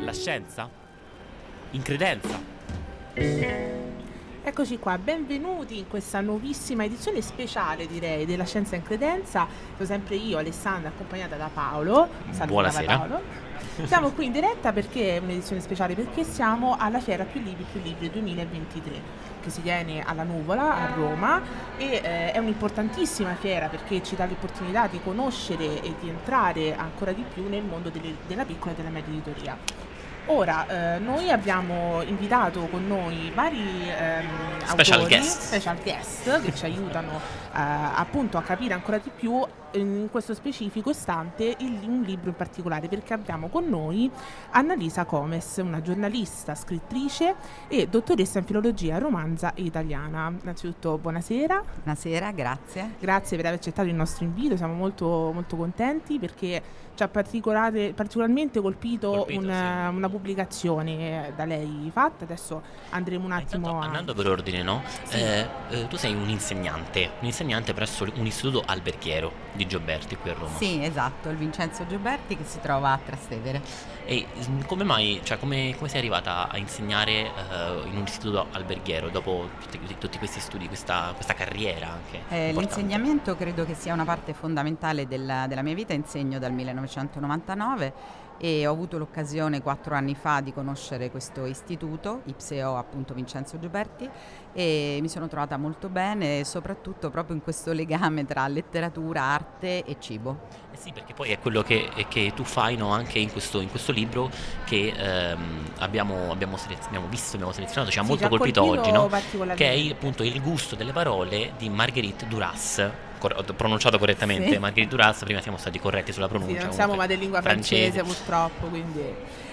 La scienza? In credenza? Eccoci qua, benvenuti in questa nuovissima edizione speciale direi della Scienza in Credenza. Sono sempre io, Alessandra, accompagnata da Paolo. Saluta Buonasera. Paolo. Siamo qui in diretta perché è un'edizione speciale perché siamo alla Fiera Più Libri Più Libri 2023 che si tiene alla Nuvola a Roma e eh, è un'importantissima fiera perché ci dà l'opportunità di conoscere e di entrare ancora di più nel mondo delle- della piccola e della media editoria. Ora, eh, noi abbiamo invitato con noi vari ehm, Special autori, guest. special guest che ci aiutano eh, appunto a capire ancora di più in questo specifico istante il- un libro in particolare perché abbiamo con noi Annalisa Comes, una giornalista, scrittrice e dottoressa in filologia romanza e italiana. Innanzitutto buonasera, Buonasera, grazie. grazie per aver accettato il nostro invito, siamo molto, molto contenti perché ci ha particolarmente colpito, Colpito, una, sì. una pubblicazione da lei fatta, adesso andremo un attimo Intanto, a... andando per ordine, no? Sì. Eh, eh, tu sei un insegnante, un insegnante presso un istituto alberghiero di Gioberti qui a Roma. Sì, esatto, il Vincenzo Gioberti che si trova a Trastevere. E mm, come mai, cioè come, come sei arrivata a insegnare eh, in un istituto alberghiero dopo tutti, tutti questi studi, questa, questa carriera anche? Eh, l'insegnamento credo che sia una parte fondamentale della, della mia vita, insegno dal 1999 e ho avuto l'occasione quattro anni fa di conoscere questo istituto, IPSEO appunto Vincenzo Gioberti, e mi sono trovata molto bene, soprattutto proprio in questo legame tra letteratura, arte e cibo. Eh sì, perché poi è quello che, che tu fai no, anche in questo, in questo libro che ehm, abbiamo, abbiamo, selez- abbiamo visto, abbiamo selezionato, ci ha Sì, molto colpito, colpito oggi, no? che è appunto il gusto delle parole di Marguerite Duras. Cor- ho pronunciato correttamente Sì. Marguerite Duras, prima siamo stati corretti sulla Sì, pronuncia. non siamo comunque, madrelingua francese, purtroppo, quindi...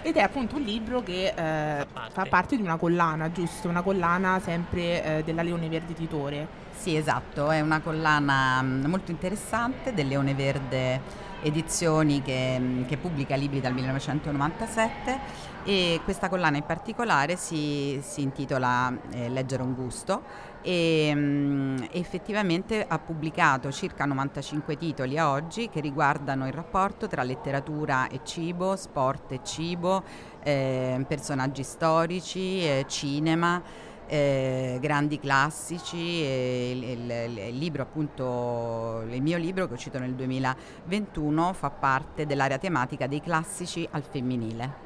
Ed è appunto un libro che eh, parte. fa parte di una collana, giusto? Una collana sempre eh, della Leone Verde Editore. Sì, esatto, è una collana mm, molto interessante del Leone Verde Edizioni che, mm, che pubblica libri dal 1997 e questa collana in particolare si, si intitola eh, Leggere un gusto e mm, effettivamente ha pubblicato circa 95 titoli a oggi che riguardano il rapporto tra letteratura e cibo, sport e cibo, eh, personaggi storici, eh, cinema eh, grandi classici e il, il- il libro appunto il mio libro che è uscito nel 2021 fa parte dell'area tematica dei classici al femminile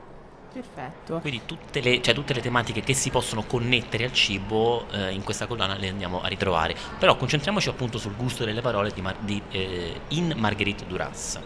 Perfetto. Quindi tutte le, cioè, tutte le tematiche che si possono connettere al cibo eh, in questa collana le andiamo a ritrovare. Però concentriamoci appunto sul gusto delle parole di, Mar- di, eh, in Marguerite Duras.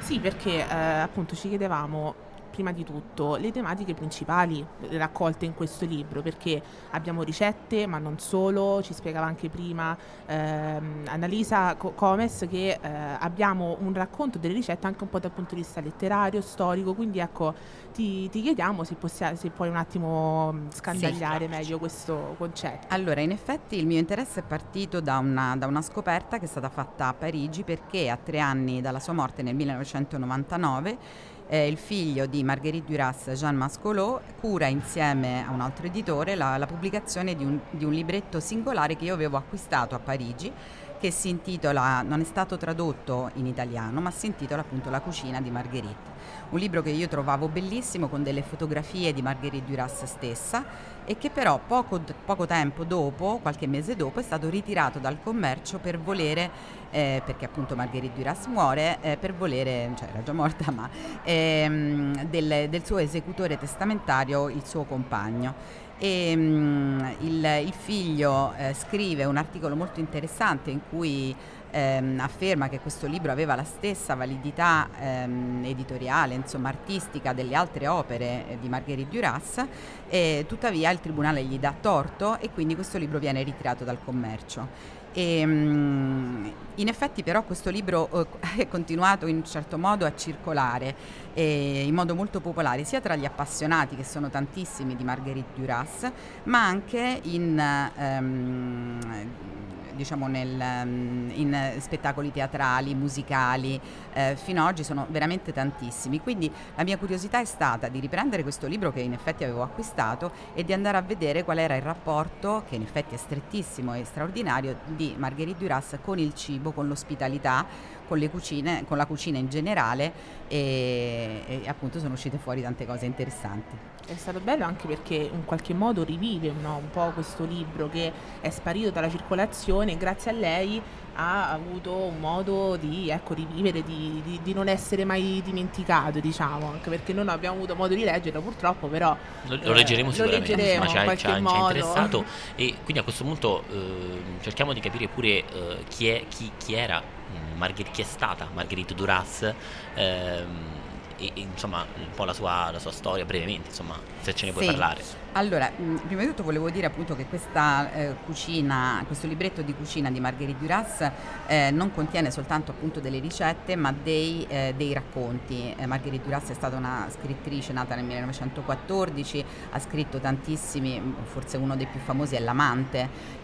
Sì, perché eh, appunto ci chiedevamo prima di tutto le tematiche principali raccolte in questo libro, perché abbiamo ricette, ma non solo, ci spiegava anche prima ehm, Annalisa Co- Comes che eh, abbiamo un racconto delle ricette anche un po' dal punto di vista letterario, storico, quindi ecco ti, ti chiediamo se, possia- se puoi un attimo mh, scandagliare Sì. meglio questo concetto. Allora, in effetti il mio interesse è partito da una, da una scoperta che è stata fatta a Parigi perché a tre anni dalla sua morte nel 1999 eh, il figlio di Marguerite Duras, Jean Mascolot, cura insieme a un altro editore la, la pubblicazione di un, di un libretto singolare che io avevo acquistato a Parigi che si intitola, non è stato tradotto in italiano, ma si intitola appunto La cucina di Marguerite. Un libro che io trovavo bellissimo con delle fotografie di Marguerite Duras stessa e che però poco, poco tempo dopo, qualche mese dopo, è stato ritirato dal commercio per volere, eh, perché appunto Marguerite Duras muore, eh, per volere, cioè era già morta, ma ehm, del, del suo esecutore testamentario, il suo compagno. E, mm, il, il figlio eh, scrive un articolo molto interessante in cui ehm, afferma che questo libro aveva la stessa validità ehm, editoriale, insomma artistica delle altre opere eh, di Marguerite Duras, e tuttavia il tribunale gli dà torto e quindi questo libro viene ritirato dal commercio. E, mm, in effetti però questo libro eh, è continuato in un certo modo a circolare eh, in modo molto popolare sia tra gli appassionati che sono tantissimi di Marguerite Duras ma anche in, ehm, diciamo nel, mm, in spettacoli teatrali, musicali, eh, fino ad oggi sono veramente tantissimi. Quindi la mia curiosità è stata di riprendere questo libro che in effetti avevo acquistato e di andare a vedere qual era il rapporto, che in effetti è strettissimo e straordinario, di Marguerite Duras con il cibo, con l'ospitalità, con, le cucine, con la cucina in generale e, e appunto sono uscite fuori tante cose interessanti. È stato bello anche perché in qualche modo rivive no, un po' questo libro che è sparito dalla circolazione e grazie a lei ha avuto un modo di ecco, rivivere, di, di, di, non essere mai dimenticato, diciamo, anche perché non abbiamo avuto modo di leggerlo purtroppo, però lo, lo leggeremo eh, sicuramente, lo leggeremo ma ci ha, interessato e quindi a questo punto eh, cerchiamo di capire pure eh, chi, è, chi, chi, era, mm, Margher- chi è stata Marguerite Duras. Ehm, e, e, insomma un po' la sua, la sua, storia brevemente, insomma, se ce ne puoi sì. parlare. Allora, prima di tutto volevo dire appunto che questa eh, cucina, questo libretto di cucina di Marguerite Duras eh, non contiene soltanto appunto delle ricette ma dei, eh, dei racconti. Eh, Marguerite Duras è stata una scrittrice nata nel 1914, ha scritto tantissimi, forse uno dei più famosi è L'amante,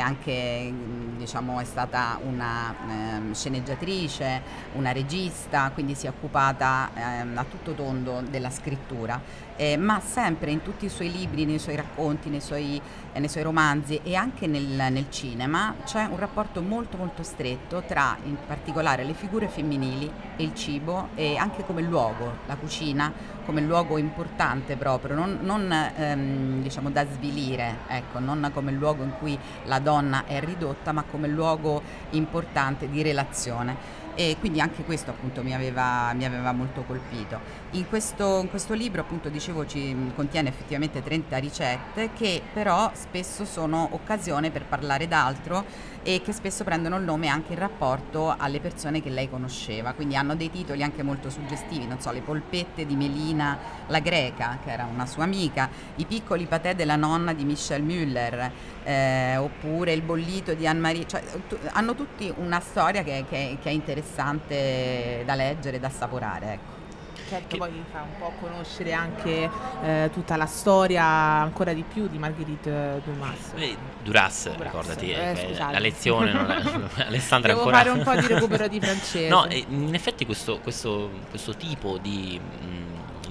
anche diciamo è stata una ehm, sceneggiatrice, una regista, quindi si è occupata ehm, a tutto tondo della scrittura eh, ma sempre in tutti i suoi libri, nei suoi racconti, nei suoi, eh, nei suoi romanzi e anche nel, nel, cinema c'è un rapporto molto molto stretto tra in particolare le figure femminili e il cibo e anche come luogo, la cucina come luogo importante proprio, non, non ehm, diciamo da svilire, ecco, non come luogo in cui la donna è ridotta, ma come luogo importante di relazione e quindi anche questo appunto mi aveva, mi aveva molto colpito. In questo, in questo, libro appunto dicevo ci contiene effettivamente 30 ricette che però spesso sono occasione per parlare d'altro e che spesso prendono il nome anche in rapporto alle persone che lei conosceva, quindi hanno dei titoli anche molto suggestivi, non so, le polpette di Melina la greca, che era una sua amica, i piccoli patè della nonna di Michel Müller, eh, oppure il bollito di Anne-Marie, cioè, t- hanno tutti una storia che, che, che, è interessante da leggere, da assaporare. Ecco. Certo, che... poi fa un po' conoscere anche eh, tutta la storia ancora di più di Marguerite Dumas. Eh, Duras, Duras, ricordati, eh, la lezione, non è, Alessandra Devo ancora... fare un po' di recupero di francese. No, in effetti questo, questo, questo tipo di... Mh, mm,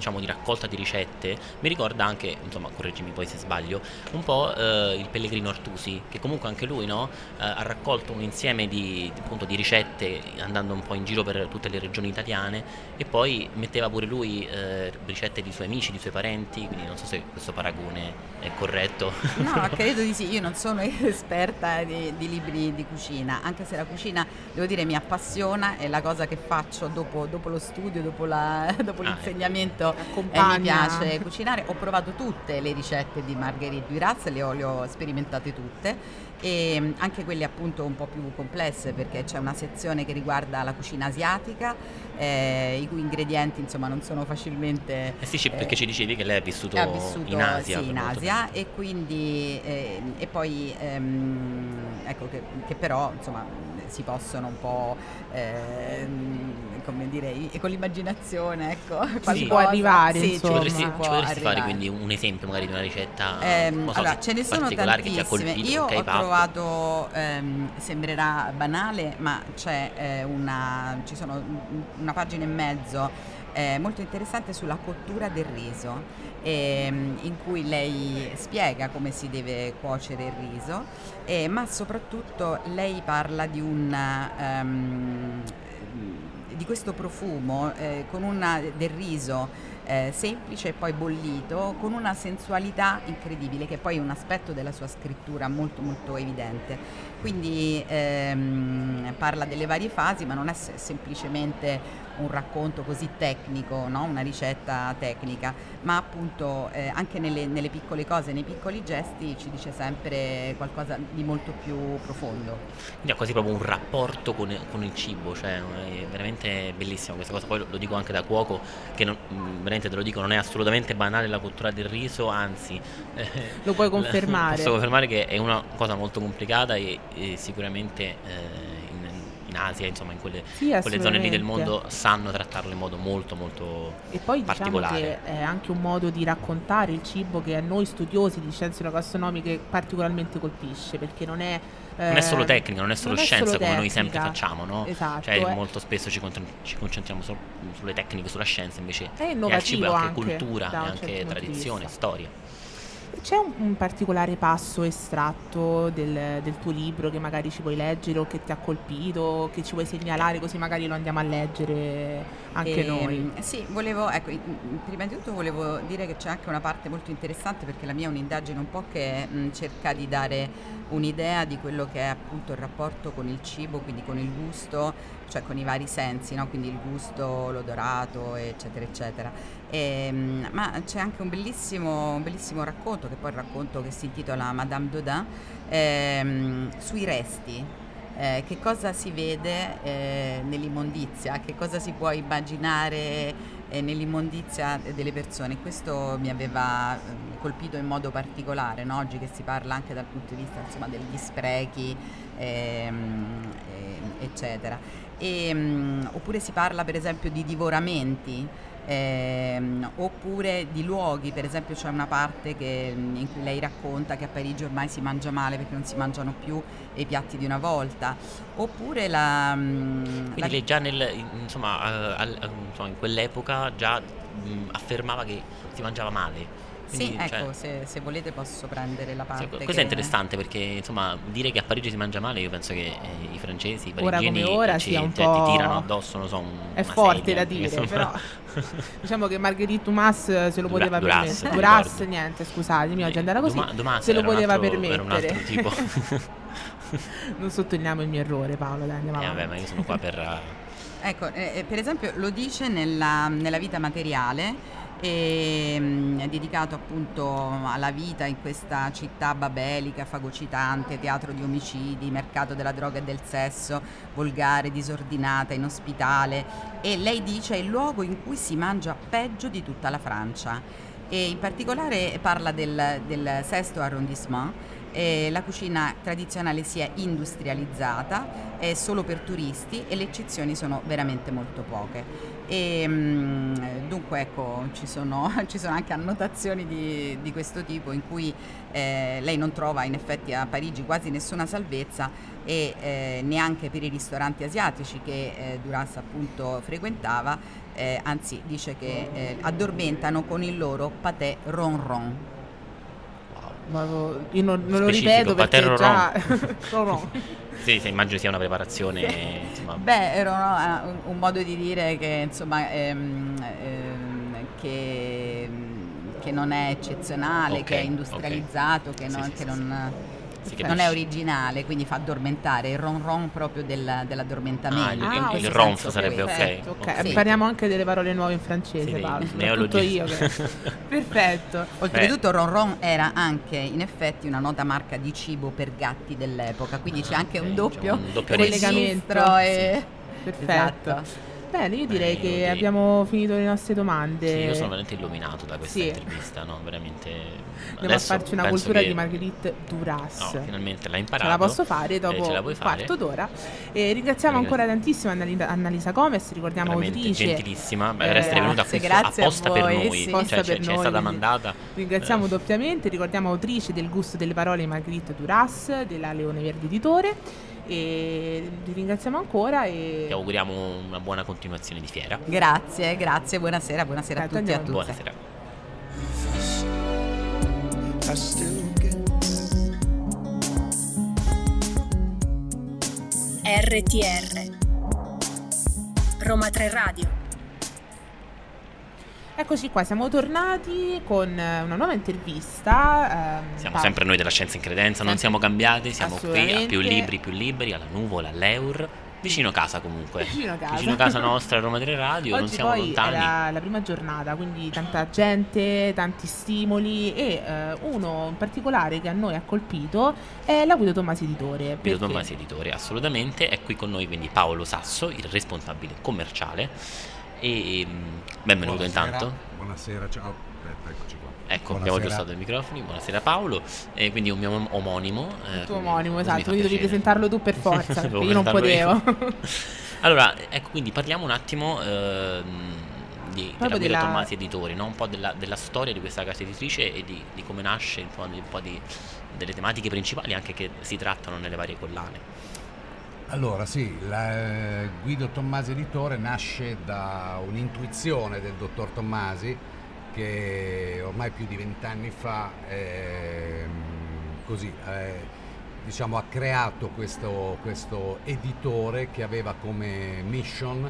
diciamo di raccolta di ricette mi ricorda anche, insomma correggimi poi se sbaglio, un po' eh, il Pellegrino Artusi, che comunque anche lui no, eh, ha raccolto un insieme di, appunto, di, ricette andando un po' in giro per tutte le regioni italiane e poi metteva pure lui eh, ricette di suoi amici, di suoi parenti, quindi non so se questo paragone è corretto. No, credo di sì, io non sono esperta di, di libri di cucina, anche se la cucina, devo dire, mi appassiona, è la cosa che faccio dopo, dopo lo studio, dopo, la, dopo ah, ecco. l'insegnamento eh, mi piace cucinare. Ho provato tutte le ricette di Marguerite Duras, le ho, le ho sperimentate tutte e mm, anche quelle appunto un po' più complesse perché c'è una sezione che riguarda la cucina asiatica eh, i cui ingredienti insomma non sono facilmente eh sì, perché ci dicevi che lei ha vissuto, vissuto in Asia sì in Asia. e quindi eh, e poi ehm, ecco che, che, però insomma si possono un po' ehm, come dire con l'immaginazione ecco si può arrivare sì, ci potresti, ci potresti fare quindi un esempio magari di una ricetta ehm, so, allora ce ne sono tantissime. io ho trovato ehm, sembrerà banale ma c'è eh, una ci sono una pagina e mezzo eh, molto interessante sulla cottura del riso, ehm, in cui lei spiega come si deve cuocere il riso, eh, ma soprattutto lei parla di un... Um, di questo profumo eh, una, del riso eh, semplice e poi bollito con una sensualità incredibile che poi è un aspetto della sua scrittura molto molto evidente. Quindi ehm, parla delle varie fasi ma non è semplicemente un racconto così tecnico, no? una ricetta tecnica, ma appunto eh, anche nelle, nelle, piccole cose, nei piccoli gesti ci dice sempre qualcosa di molto più profondo. Quindi ha quasi proprio un rapporto con, con il cibo, cioè è veramente bellissimo questa cosa, poi lo, lo dico anche da cuoco, che non, mm, veramente te lo dico, non è assolutamente banale la cottura del riso, anzi... lo puoi confermare. Posso confermare che è una cosa molto complicata e, e sicuramente... Eh, in Asia, insomma in quelle, Sì, quelle zone lì del mondo sanno trattarlo in modo molto molto E poi diciamo particolare. che è anche un modo di raccontare il cibo che a noi studiosi di scienze gastronomiche particolarmente colpisce, perché non è... non è solo eh, tecnica, non è solo non è scienza solo come noi sempre tecnica. facciamo, no? Esatto, Cioè è- molto spesso ci, contr- ci concentriamo solo sulle tecniche, sulla scienza, invece È il cibo è anche, anche, cultura, è anche certo tradizione, storia. C'è un, un particolare passo estratto del, del tuo libro che magari ci vuoi leggere o che ti ha colpito, che ci vuoi segnalare così magari lo andiamo a leggere anche Ehm, noi? Sì, volevo, ecco, prima di tutto volevo dire che c'è anche una parte molto interessante perché la mia è un'indagine un po' che mh, cerca di dare un'idea di quello che è appunto il rapporto con il cibo, quindi con il gusto, cioè con i vari sensi, no? quindi il gusto, l'odorato, eccetera, eccetera. Ehm, ma c'è anche un bellissimo, un bellissimo racconto, che poi il racconto che si intitola Madame Dodin, ehm, sui resti. Eh, che cosa si vede eh, nell'immondizia, che cosa si può immaginare eh, nell'immondizia delle persone. Questo mi aveva eh, colpito in modo particolare, no? oggi che si parla anche dal punto di vista insomma, degli sprechi, ehm, eh, eccetera. E, mm, oppure si parla per esempio di divoramenti. ehm, oppure di luoghi, per esempio c'è una parte che, mm, in cui lei racconta che a Parigi ormai si mangia male perché non si mangiano più i piatti di una volta, oppure la... mm, Quindi la- lei già nel, in- insomma, al- al- insomma, in quell'epoca già mh, affermava che si mangiava male. Sì, Quindi, cioè, ecco, se, se volete posso prendere la sì, parte. questo che- è interessante perché insomma dire che a Parigi si mangia male io penso che eh, i francesi, i Ora parigini come ora ci, cioè, ti tirano addosso, non so, un, È forte sedia, da dire, insomma. però diciamo che Marguerite Dumas se lo Dura- poteva Duras, permettere. Duras, niente, scusatemi, oggi è andata così. Duma- Dumas se lo poteva altro- permettere. Era un altro tipo. non sottolineiamo il mio errore, Paolo, dai, andiamo Eh, avanti. vabbè, ma io sono qua per... Ecco, eh, eh, per esempio lo dice nella, nella vita materiale, e, mm, è dedicato appunto alla vita in questa città babelica, fagocitante, teatro di omicidi, mercato della droga e del sesso, volgare, disordinata, inospitale. E lei dice è il luogo in cui si mangia peggio di tutta la Francia. E in particolare parla del, del sesto arrondissement. Eh, la cucina tradizionale si è industrializzata, è solo per turisti e le eccezioni sono veramente molto poche. E, mm, dunque ecco, ci sono, ci sono anche annotazioni di, di questo tipo in cui eh, lei non trova in effetti a Parigi quasi nessuna salvezza e eh, neanche per i ristoranti asiatici che eh, Duras appunto frequentava, eh, anzi dice che eh, addormentano con il loro paté ronron. wow. Ma, io non, non lo ripeto perché paterro già... Ronron. Sì, sì, immagino sia una preparazione, insomma, Beh, era no, un, un modo di dire che insomma ehm, ehm, che, che non è eccezionale, Ok, che è industrializzato, che, Sì, non, sì, che non- si non è originale, quindi fa addormentare, il ron ron proprio del- dell'addormentamento. Ah, il- questo il ronf sarebbe ok. Perfetto, ok. Sì. Impariamo anche delle parole nuove in Sì, francese, dei Paolo, neologismi. io. Che... Perfetto. Oltretutto ron ron era anche in effetti una nota marca di cibo per gatti dell'epoca, quindi c'è Ah, anche ok, un c'è doppio, un doppio collegamento. e... Perfetto. Esatto. Bene, io direi Beh, che io direi- abbiamo finito le nostre domande. Sì, io sono veramente illuminato da questa Sì. intervista, no? Veramente. Andiamo a farci una cultura che- di Marguerite Duras. No, finalmente l'ha Ce imparato. la posso fare Eh, dopo ce puoi un fare. quarto d'ora. E ringraziamo Ringra- ancora tantissimo Annalisa, Gomez, ricordiamo Veramente autrice. gentilissima per Eh, essere venuta grazie, qui apposta per noi. sì. Cioè, Apposta ce- per ce noi, è stata mandata. Ringraziamo Eh, doppiamente, ricordiamo autrice del gusto delle parole Margherita Duras della Leone Verdi Editore e ti ringraziamo ancora e Ti auguriamo una buona continuazione di fiera. Grazie, grazie, buonasera, buonasera a tutti e a tutte. Buonasera. I still get RTR Roma 3 Radio. Eccoci qua, siamo tornati con eh, una nuova intervista. ehm, Siamo sempre noi della scienza in credenza, non siamo cambiati, siamo qui a più libri, più libri, alla nuvola, all'Eur, vicino casa comunque. Vicino casa. Vicino casa nostra, Roma 3 Radio, non Oggi siamo poi lontani. era la prima giornata, quindi tanta gente, tanti stimoli e eh, uno in particolare che a noi ha colpito è la Guido Tommasi Editore. Guido Tommasi Editore, assolutamente. È qui con noi quindi Paolo Sasso, il responsabile commerciale. E mm, benvenuto Buonasera. intanto. Buonasera, ciao. Aspetta, qua. Ecco, Buonasera. abbiamo aggiustato i microfoni. Buonasera Paolo, e quindi un mio omonimo. eh, Il tuo omonimo, esatto, quindi devi presentarlo tu per forza, perché io non potevo. io. allora, ecco, quindi parliamo un attimo ehm, di, della della- Tommasi Editori, no? un po' della, della storia di questa casa editrice e di, di come nasce, un po', di- un po' di- delle tematiche principali anche che si trattano nelle varie collane. Allora sì, la, eh, Guido Tommasi Editore nasce da un'intuizione del dottor Tommasi che ormai più di vent'anni fa ehm, così, eh, diciamo, ha creato questo, questo editore che aveva come mission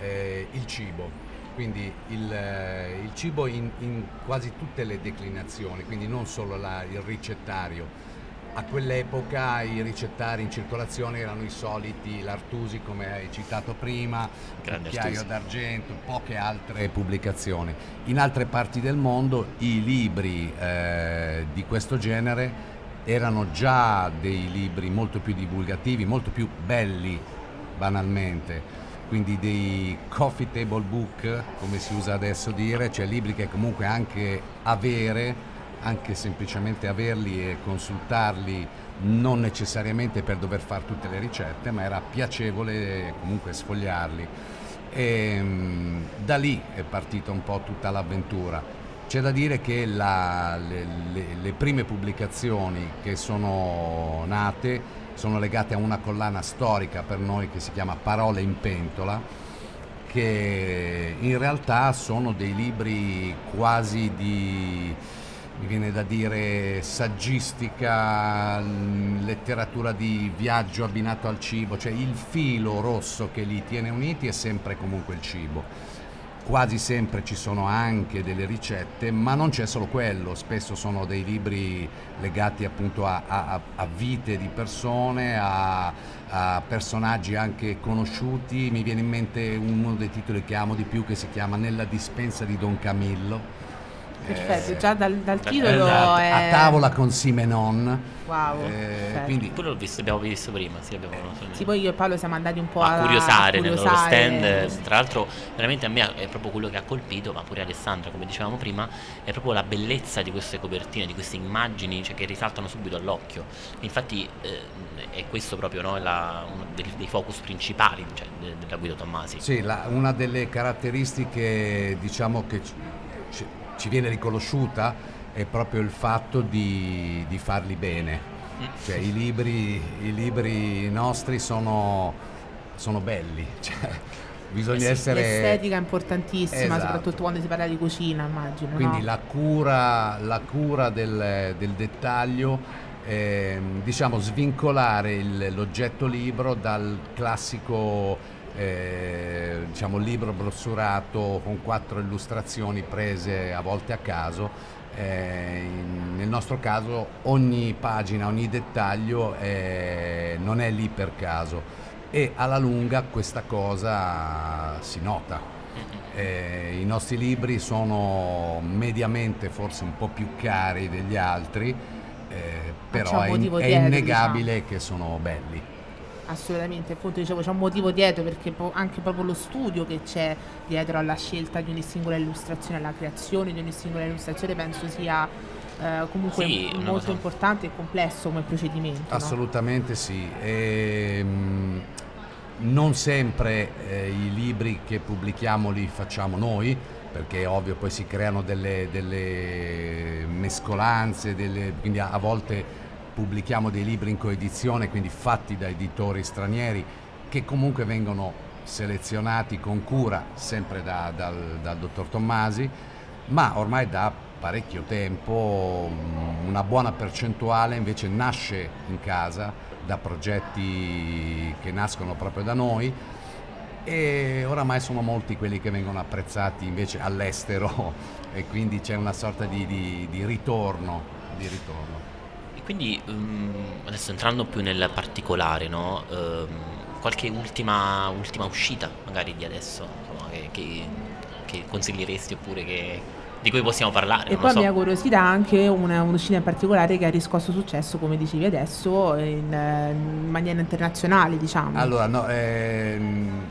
eh, il cibo. Quindi il, eh, il cibo in, in quasi tutte le declinazioni, quindi non solo la- il ricettario. A quell'epoca i ricettari in circolazione erano i soliti, l'Artusi come hai citato prima, Artusi. d'argento, poche altre pubblicazioni. In altre parti del mondo i libri eh, di questo genere erano già dei libri molto più divulgativi, molto più belli banalmente, quindi dei coffee table book, come si usa adesso dire, cioè libri che comunque anche avere, anche semplicemente averli e consultarli, non necessariamente per dover fare tutte le ricette, ma era piacevole comunque sfogliarli. E mm, da lì è partita un po' tutta l'avventura. C'è da dire che la- le, le- le prime pubblicazioni che sono nate sono legate a una collana storica per noi che si chiama Parole in pentola, che in realtà sono dei libri quasi di, mi viene da dire, saggistica, mm, letteratura di viaggio abbinato al cibo, cioè il filo rosso che li tiene uniti è sempre comunque il cibo. Quasi sempre ci sono anche delle ricette, ma non c'è solo quello, spesso sono dei libri legati appunto a, a- a vite di persone, a, a personaggi anche conosciuti. Mi viene in mente uno dei titoli che amo di più che si chiama Nella dispensa di Don Camillo. Perfetto, Eh, già dal, dal esatto, titolo esatto, è... a tavola con Simenon. Wow, Eh, quindi Quello l'ho visto, l'abbiamo visto prima, sì, abbiamo Sì, poi io e Paolo siamo andati un po' a a curiosare a nel loro curiosare. stand. Tra l'altro, veramente a me è proprio quello che ha colpito, ma pure Alessandra, come dicevamo prima, è proprio la bellezza di queste copertine, di queste immagini cioè, che risaltano subito all'occhio. Infatti, eh, è questo proprio no, la- uno dei, dei focus principali cioè, de- della Guido Tommasi. Sì, la- una delle caratteristiche diciamo che ci, ci- ci viene riconosciuta è proprio il fatto di, di farli bene. Cioè, i, libri, i libri nostri sono, sono belli, cioè, bisogna Eh sì, essere... L'estetica è importantissima, Esatto. soprattutto quando si parla di cucina, immagino. Quindi no? la cura, la cura del, del dettaglio, ehm, diciamo svincolare il- l'oggetto libro dal classico eh, diciamo, libro brossurato con quattro illustrazioni prese a volte a caso. Eh, in- nel nostro caso ogni pagina, ogni dettaglio eh, non è lì per caso e alla lunga questa cosa si nota. Eh, I nostri libri sono mediamente forse un po' più cari degli altri, eh, però è, è innegabile che sono belli. Assolutamente, appunto dicevo c'è un motivo dietro perché po- anche proprio lo studio che c'è dietro alla scelta di ogni singola illustrazione, alla creazione di ogni singola illustrazione penso sia eh, comunque Sì, molto cosa- importante e complesso come procedimento. no? Assolutamente sì. Ehm, non sempre eh, i libri che pubblichiamo li facciamo noi, perché è ovvio poi si creano delle, delle mescolanze, delle- quindi a, a volte pubblichiamo dei libri in coedizione, quindi fatti da editori stranieri, che comunque vengono selezionati con cura, sempre da- dal, dal dottor Tommasi, ma ormai da parecchio tempo mm, una buona percentuale invece nasce in casa da progetti che nascono proprio da noi e oramai sono molti quelli che vengono apprezzati invece all'estero e quindi c'è una sorta di, di- di ritorno, di ritorno. Quindi ehm, adesso entrando più nel particolare, no? Ehm, qualche ultima, ultima uscita magari di adesso insomma, che, che- che consiglieresti oppure che- di cui possiamo parlare? E non poi lo so. mia curiosità anche una, un'uscita in particolare che ha riscosso successo, come dicevi adesso, in, eh, in maniera internazionale, diciamo. Allora, no, ehm,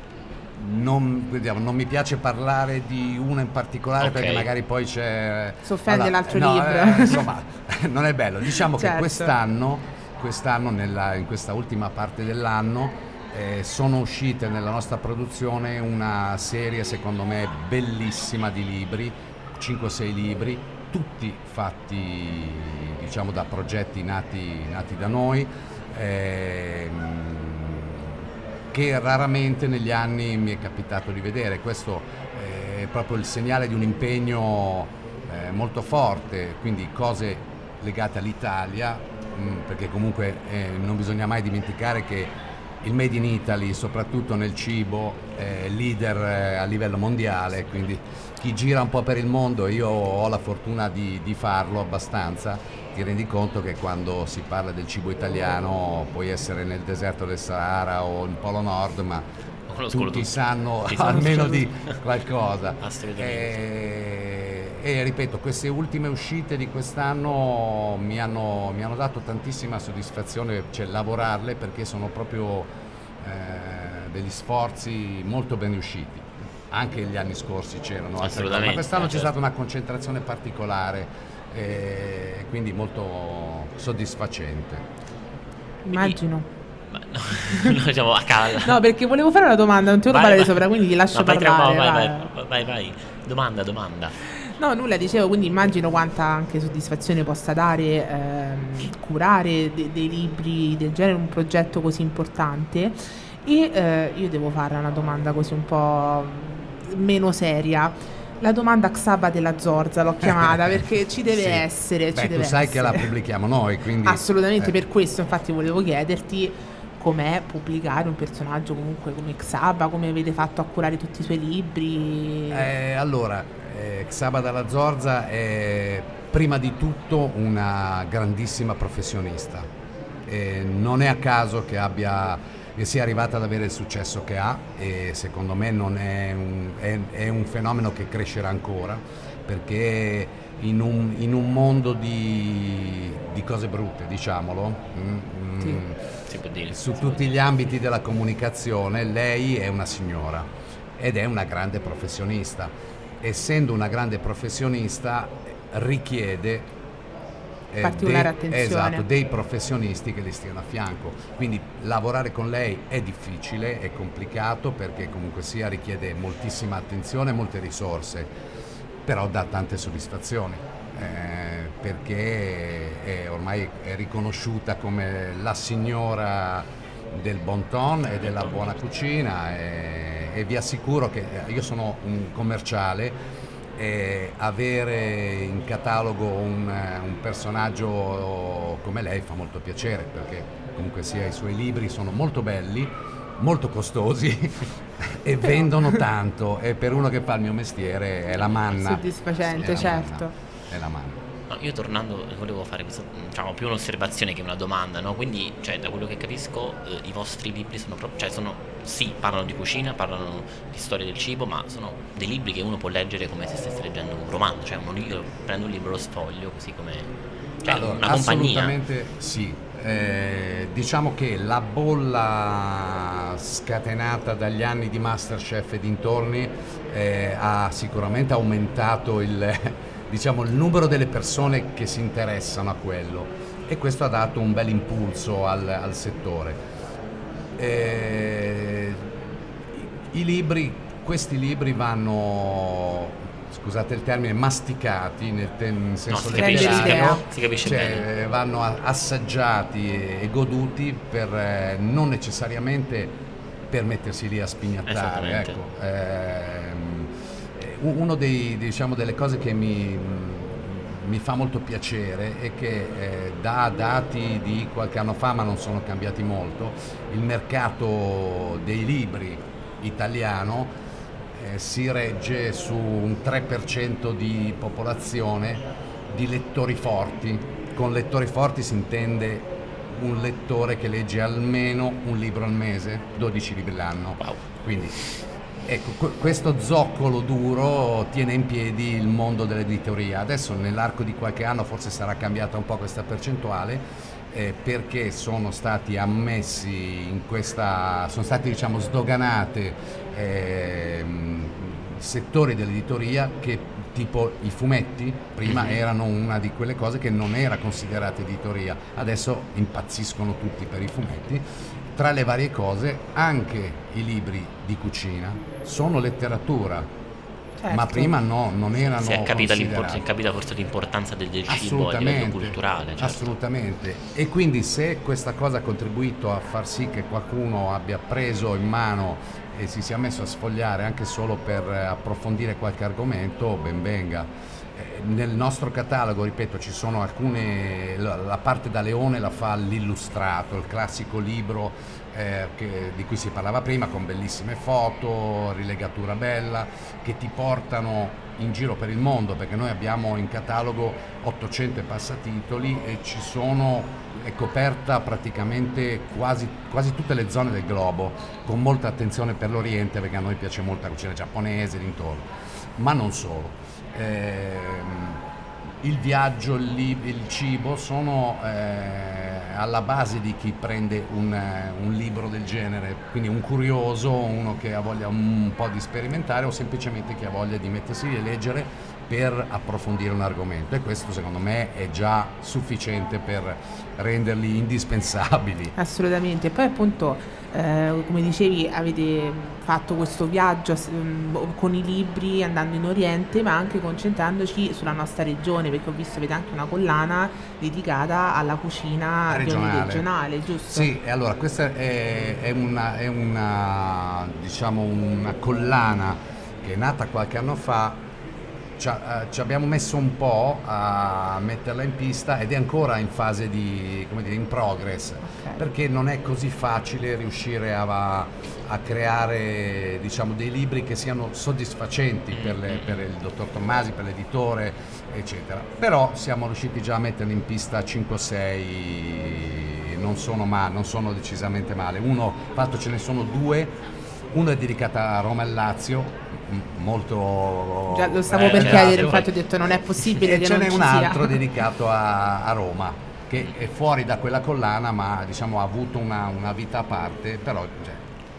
non, vediamo, non, mi piace parlare di una in particolare okay. perché magari poi c'è... Si offende allora, l'altro no, libro. Eh, insomma, non è bello. Diciamo certo. che quest'anno, quest'anno nella, in questa ultima parte dell'anno, eh, sono uscite nella nostra produzione una serie secondo me bellissima di libri, 5-6 libri, tutti fatti diciamo, da progetti nati, nati da noi. Eh, che raramente negli anni mi è capitato di vedere. Questo è proprio il segnale di un impegno eh, molto forte, quindi cose legate all'Italia, mm, perché comunque eh, non bisogna mai dimenticare che il Made in Italy, soprattutto nel cibo, è leader eh, a livello mondiale, quindi chi gira un po' per il mondo, io ho la fortuna di, di farlo abbastanza, ti rendi conto che quando si parla del cibo italiano puoi essere nel deserto del Sahara o in Polo Nord, ma tutti sanno Ti almeno di qualcosa. E, e, ripeto, queste ultime uscite di quest'anno mi hanno, mi hanno dato tantissima soddisfazione, cioè lavorarle perché sono proprio eh, degli sforzi molto ben riusciti. Anche gli anni scorsi c'erano altre cose, ma quest'anno c'è stata una concentrazione particolare e quindi molto soddisfacente. Immagino. Ma no, no, diciamo a calma. No, perché volevo fare una domanda, non ti voglio parlare sopra, quindi ti lascio no, parlare. Vai, vai, vai, vai, vai, domanda, domanda. No, nulla, dicevo, quindi immagino quanta anche soddisfazione possa dare ehm, curare de- dei libri del genere, un progetto così importante. E eh, io devo fare una domanda così un po' meno seria la domanda Xaba della Zorza l'ho chiamata perché ci deve sì. essere. Beh, ci tu sai essere. che la pubblichiamo noi, quindi... Assolutamente, eh. per questo infatti volevo chiederti com'è pubblicare un personaggio comunque come Xaba, come avete fatto a curare tutti i suoi libri. Eh, allora, eh, Xaba della Zorza è prima di tutto una grandissima professionista. non è a caso che abbia e sia arrivata ad avere il successo che ha e secondo me è un, è, è un, fenomeno che crescerà ancora perché in un, in un mondo di, di, cose brutte, diciamolo, mm, sì, mm, su tutti gli ambiti della comunicazione, lei è una signora ed è una grande professionista. Essendo una grande professionista richiede particolare dei, attenzione. Esatto, dei professionisti che le stiano a fianco. Quindi lavorare con lei è difficile, è complicato perché comunque sia richiede moltissima attenzione e molte risorse, però dà tante soddisfazioni. Eh, perché è, ormai è riconosciuta come la signora del bon ton e della buona cucina e, e vi assicuro che io sono un commerciale e avere in catalogo un, un, personaggio come lei fa molto piacere perché comunque sia i suoi libri sono molto belli, molto costosi e vendono tanto e per uno che fa il mio mestiere è la manna. Soddisfacente, è certo. Manna, è la manna. No, io tornando volevo fare questa, diciamo, più un'osservazione che una domanda, no? Quindi, cioè, da quello che capisco, eh, i vostri libri sono proprio, cioè, sono, sì, parlano di cucina, parlano di storia del cibo, ma sono dei libri che uno può leggere come se stesse leggendo un romanzo, cioè uno, io prendo un libro, lo sfoglio, così come cioè, allora, una compagnia. Assolutamente sì. Eh, diciamo che la bolla scatenata dagli anni di Masterchef e dintorni eh, ha sicuramente aumentato il diciamo, il numero delle persone che si interessano a quello e questo ha dato un bel impulso al, al settore. Eh, I libri, questi libri vanno, scusate il termine, masticati nel, te- nel senso no, letterario, si capisce cioè, bene. vanno assaggiati e, e goduti per eh, non necessariamente per mettersi lì a spignattare. Ecco. Eh, una diciamo, delle cose che mi, mi, fa molto piacere è che eh, da dati di qualche anno fa, ma non sono cambiati molto, il mercato dei libri italiano eh, si regge su un 3% di popolazione di lettori forti. Con lettori forti si intende un lettore che legge almeno un libro al mese, 12 libri l'anno. Wow. Quindi Ecco, questo zoccolo duro tiene in piedi il mondo dell'editoria. Adesso nell'arco di qualche anno forse sarà cambiata un po' questa percentuale eh, perché sono stati ammessi in questa, sono state diciamo sdoganate ehm, settori dell'editoria che tipo i fumetti prima Mhm. erano una di quelle cose che non era considerata editoria, adesso impazziscono tutti per i fumetti. Tra le varie cose anche i libri di cucina sono letteratura, Certo. ma prima no, non erano Si è capita, si è capita forse l'importanza del, del cibo a livello culturale. certo. assolutamente. E quindi se questa cosa ha contribuito a far sì che qualcuno abbia preso in mano e si sia messo a sfogliare anche solo per eh, approfondire qualche argomento, ben venga. Eh, Nel nostro catalogo, ripeto, ci sono alcune, la, parte da leone la fa l'illustrato, il classico libro eh, che- di cui si parlava prima, con bellissime foto, rilegatura bella, che ti portano in giro per il mondo, perché noi abbiamo in catalogo 800 e passatitoli e ci sono, è coperta praticamente quasi, quasi tutte le zone del globo, con molta attenzione per l'Oriente, perché a noi piace molto la cucina giapponese, dintorno, ma non solo. Ehm, il viaggio, il, li- il cibo sono eh, alla base di chi prende un, eh, un libro del genere, quindi un curioso, uno che ha voglia un po' di sperimentare o semplicemente chi ha voglia di mettersi lì e leggere per approfondire un argomento e questo secondo me è già sufficiente per renderli indispensabili. Assolutamente, e poi appunto, eh, come dicevi, avete fatto questo viaggio s- mh, con i libri andando in Oriente, ma anche concentrandoci sulla nostra regione, perché ho visto che avete anche una collana dedicata alla cucina Regionale. regionale, giusto? Sì, e allora questa è, è una, è una, diciamo una collana che è nata qualche anno fa, ci, eh, ci abbiamo messo un po' a metterla in pista ed è ancora in fase di, come dire, in progress, Ok. perché non è così facile riuscire a, a creare diciamo, dei libri che siano soddisfacenti per, le- per il dottor Tommasi, per l'editore, eccetera. Però siamo riusciti già a metterli in pista 5 o 6, non sono, ma- non sono decisamente male. Uno, fatto ce ne sono due, uno è dedicato a Roma e Lazio, molto... Già lo stavo Eh, per certo, chiedere, poi- infatti ho detto non è possibile e che ce n'è un altro sia. dedicato a, a Roma, che è fuori da quella collana, ma diciamo ha avuto una, una vita a parte, però cioè,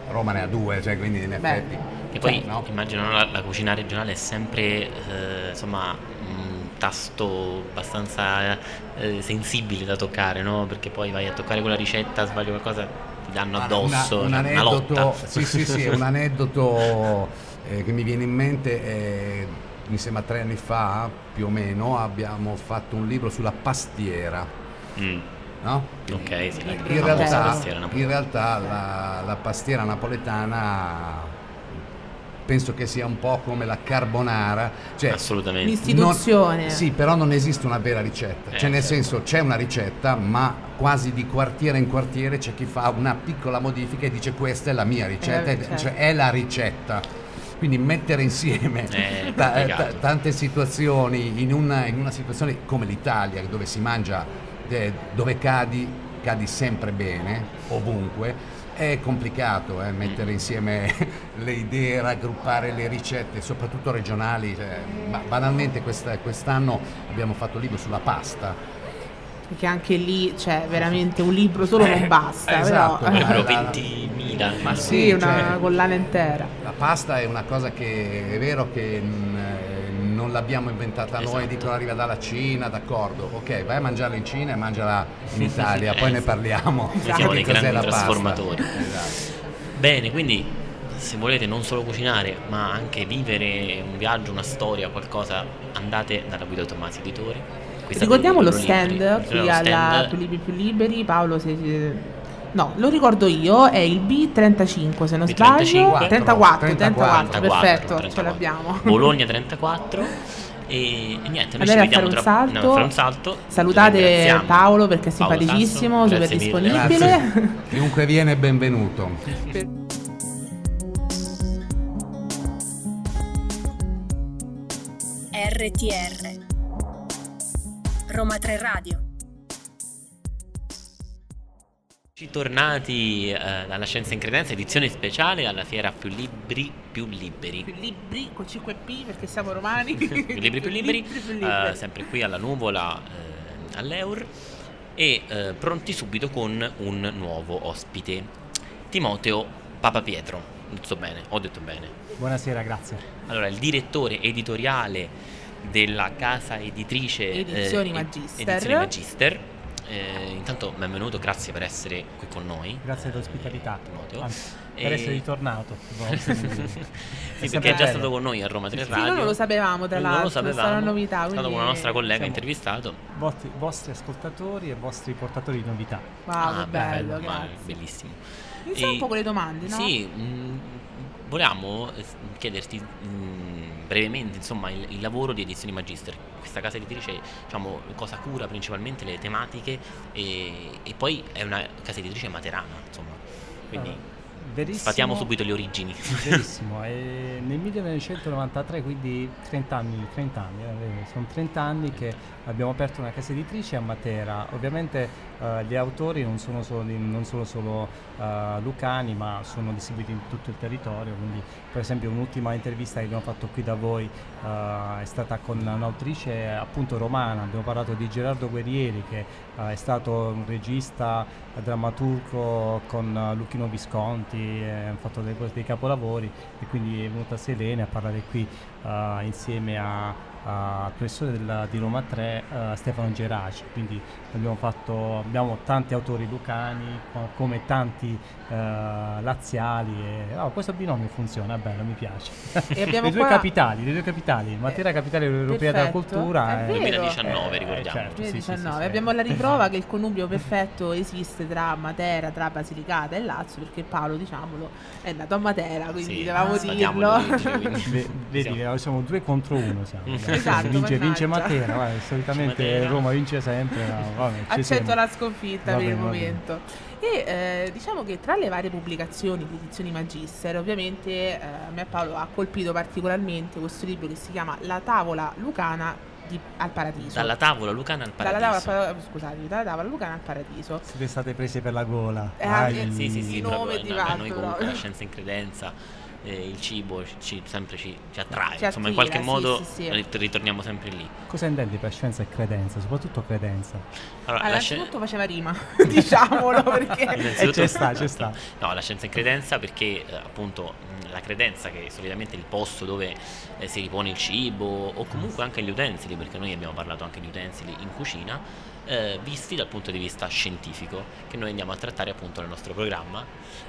Roma ne ha due, cioè, quindi in Beh, effetti... E poi cioè, no? immagino no, la, la cucina regionale è sempre eh, insomma un tasto abbastanza eh, sensibile da toccare, no? Perché poi vai a toccare quella ricetta, sbagli qualcosa, ti danno addosso, una- un lotta. aneddoto, sì, sì, sì, un aneddoto eh, che mi viene in mente, è, mi sembra tre anni fa più o meno, abbiamo fatto un libro sulla pastiera, Mm, no? ok, sì, la In famosa realtà, pastiera napoletana. in realtà la, la pastiera napoletana penso che sia un po' come la carbonara, cioè Assolutamente. L'istituzione. non- sì, però non esiste una vera ricetta, Eh, cioè nel certo. senso c'è una ricetta, ma quasi di quartiere in quartiere c'è chi fa una piccola modifica e dice questa è la mia ricetta, Eh, e- certo. cioè è la ricetta. Quindi mettere insieme ta- complicato. ta- tante situazioni in una, in una situazione come l'Italia, dove si mangia, eh, dove cadi, cadi sempre bene, ovunque, è complicato eh, mettere insieme le idee, raggruppare le ricette, soprattutto regionali. cioè, banalmente questa- quest'anno abbiamo fatto un libro sulla pasta. Perché anche lì c'è veramente un libro solo non basta, esatto, però la- 20.000. Ma sì, sì, una cioè- collana intera. La pasta è una cosa che è vero che mm, eh, non l'abbiamo inventata noi, Esatto. dicono arriva dalla Cina, d'accordo, ok, vai a mangiarla in Cina e mangiala in Italia, poi ne parliamo. Noi siamo dei grandi trasformatori. Esatto. Bene, quindi se volete non solo cucinare, ma anche vivere un viaggio, una storia, qualcosa, andate dalla guida Tommasi Editore. Ricordiamo lo stand libri. qui Ricordiamo lo alla stand. Più Libri Più Liberi. Paolo, se... No, lo ricordo io, è il B35 se non B35. sbaglio. 34, 34, 34, perfetto, 34. ce l'abbiamo. Bologna 34 e, e niente, noi Andare ci a vediamo fare un tra a fare un salto. Salutate Paolo perché è Paolo simpaticissimo, Sasso, super disponibile. Chiunque viene benvenuto. RTR Roma 3 Radio Ci tornati eh, dalla Scienza in Credenza, edizione speciale alla fiera più libri più liberi. Più libri con 5P perché siamo romani. più libri più liberi, più eh, liberi. sempre qui alla Nuvola eh, all'Eur e eh, pronti subito con un nuovo ospite, Timoteo Papa Pietro. Detto bene, ho detto bene. Buonasera, grazie. Allora, il direttore editoriale della casa editrice Edizioni eh, Magister. Edizioni Magister. Eh, intanto benvenuto, grazie per essere qui con noi. Grazie dell'ospitalità. Timoteo. E- per essere ritornato. sì, perché è già stato con noi a Roma 3 Sì, Radio. noi non lo sapevamo, tra Non lo l'altro, sapevamo. sarà una novità. È stato con una nostra collega Siamo- intervistato. vostri, vostri ascoltatori e vostri portatori di novità. Wow, Ah, che bello, bello, ma- grazie. bellissimo. Iniziamo E- un po' con le domande, no? Sì, mh, volevamo eh, chiederti mh, brevemente insomma, il, il lavoro di Edizioni Magister. Questa casa editrice diciamo, cosa cura principalmente le tematiche e, e poi è una casa editrice materana, insomma. Quindi Ah, verissimo, sfatiamo subito le origini. Verissimo, e nel 1993, quindi 30 anni, 30 anni sono 30 anni che abbiamo aperto una casa editrice a Matera. Ovviamente eh, gli autori non sono solo, non sono solo eh, lucani, ma sono distribuiti in tutto il territorio. Quindi, per esempio, un'ultima intervista che abbiamo fatto qui da voi eh, è stata con un'autrice appunto romana. Abbiamo parlato di Gerardo Guerrieri, che eh, è stato un regista, drammaturgo con eh, Luchino Visconti, eh, ha fatto dei, dei capolavori e quindi è venuta Selene a parlare qui eh, insieme a al professore della- di Roma 3 eh, Stefano Geraci, quindi abbiamo, fatto, abbiamo tanti autori lucani co- come tanti eh, laziali e oh, questo binomio funziona, è bello, mi piace. E abbiamo le due qua- capitali, le due capitali, Matera capitale europea della perfetto, cultura è e- vero. 2019 eh, ricordiamo. certo, sì, sì, sì, 2019. sì. Abbiamo la riprova che il connubio perfetto esiste tra Matera, tra Basilicata e Lazio, perché Paolo, diciamolo, è nato a Matera, quindi Sì, dovevamo dirlo. quindi vedi, siamo- eh, siamo due contro uno. Siamo. Esatto, vince, vince mannaggia. Matera, guarda, solitamente Matera. Roma vince sempre. ma vabbè, Accetto siamo. la sconfitta Va per il momento. E eh, diciamo che tra le varie pubblicazioni di edizioni Magister, ovviamente eh, a me Paolo ha colpito particolarmente questo libro che si chiama La tavola lucana di- al paradiso. Dalla tavola lucana al Dalla tavola, paradiso. pa- scusate, dalla tavola lucana al paradiso. Siete state prese per la gola. Eh, Ai. Sì, sì, sì, Il nome di no, noi comunque proprio. la scienza in credenza, eh, il cibo ci, sempre ci, ci attrae, Ci insomma in qualche sì, modo sì, sì. rit- ritorniamo sempre lì. Cosa intendi per scienza e credenza? Soprattutto credenza. Allora, la sci- faceva rima, diciamolo perché... Eh, c'è sta, c'è sta. No, la scienza in credenza perché eh, appunto la credenza che è solitamente il posto dove eh, si ripone il cibo o comunque anche gli utensili, perché noi abbiamo parlato anche di utensili in cucina, eh, visti dal punto di vista scientifico, che noi andiamo a trattare appunto nel nostro programma.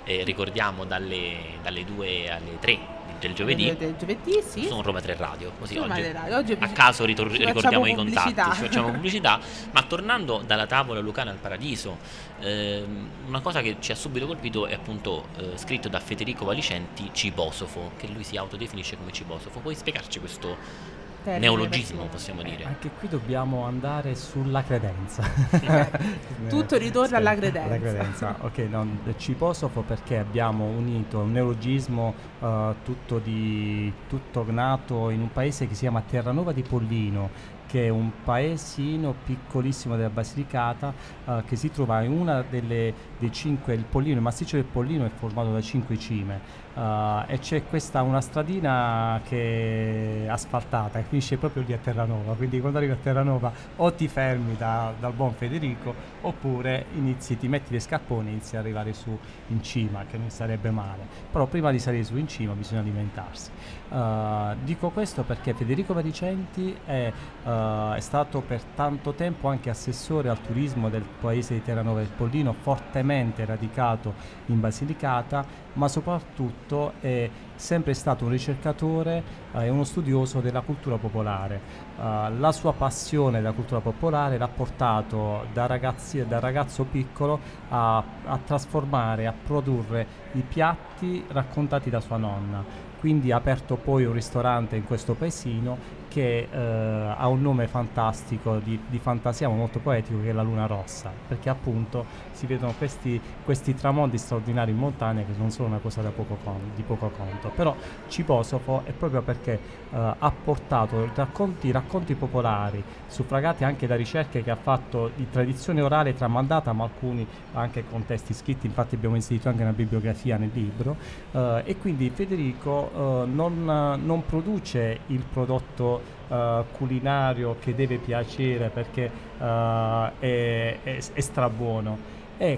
Eh, ricordiamo dalle, dalle 2 alle 3 del giovedì. Del giovedì, sì. Sono Roma 3 Radio, così Roma oggi, 3 Radio. Oggi a caso ritor- ricordiamo i contatti, ci facciamo pubblicità, ma tornando dalla tavola lucana al paradiso, ehm, una cosa che ci ha subito colpito è appunto eh, scritto da Federico Valicenti Ciposofo, che lui si autodefinisce come Ciposofo. Puoi spiegarci questo Termine, neologismo, possiamo dire? Anche qui dobbiamo andare sulla credenza. Tutto ritorna alla credenza. Alla credenza. Ok, no, ciposofo perché abbiamo unito un neologismo eh, tutto, di, tutto nato in un paese che si chiama Terranova di Pollino che è un paesino piccolissimo della Basilicata eh, che si trova in una delle dei cinque, il Pollino, il massiccio del Pollino è formato da cinque cime eh, e c'è questa una stradina che è asfaltata e finisce proprio lì a Terranova, quindi quando arrivi a Terranova o ti fermi da- dal buon Federico oppure inizi, ti metti le scarpone e inizi ad arrivare su in cima, che non sarebbe male, però prima di salire su in cima bisogna alimentarsi. Eh, dico questo perché Federico Varicenti è, eh, è stato per tanto tempo anche assessore al turismo del paese di Terranova del Pollino, fortemente radicato in Basilicata, ma soprattutto è sempre stato un ricercatore eh, e uno studioso della cultura popolare. Eh, la sua passione della cultura popolare l'ha portato da, ragazzi, da ragazzo piccolo a, a trasformare, a produrre i piatti raccontati da sua nonna quindi ha aperto poi un ristorante in questo paesino che eh, ha un nome fantastico di, di fantasia ma molto poetico che è la Luna Rossa. Perché appunto si vedono questi, questi tramonti straordinari in montagna che non sono una cosa poco con- di poco conto. Però Ciposofo è proprio perché eh, ha portato racconti, racconti popolari suffragati anche da ricerche che ha fatto di tradizione orale tramandata ma alcuni anche con testi scritti. Infatti abbiamo inserito anche una bibliografia nel libro. Eh, e quindi Federico eh, non, non produce il prodotto eh, culinario che deve piacere perché eh, è, è, è strabuono, è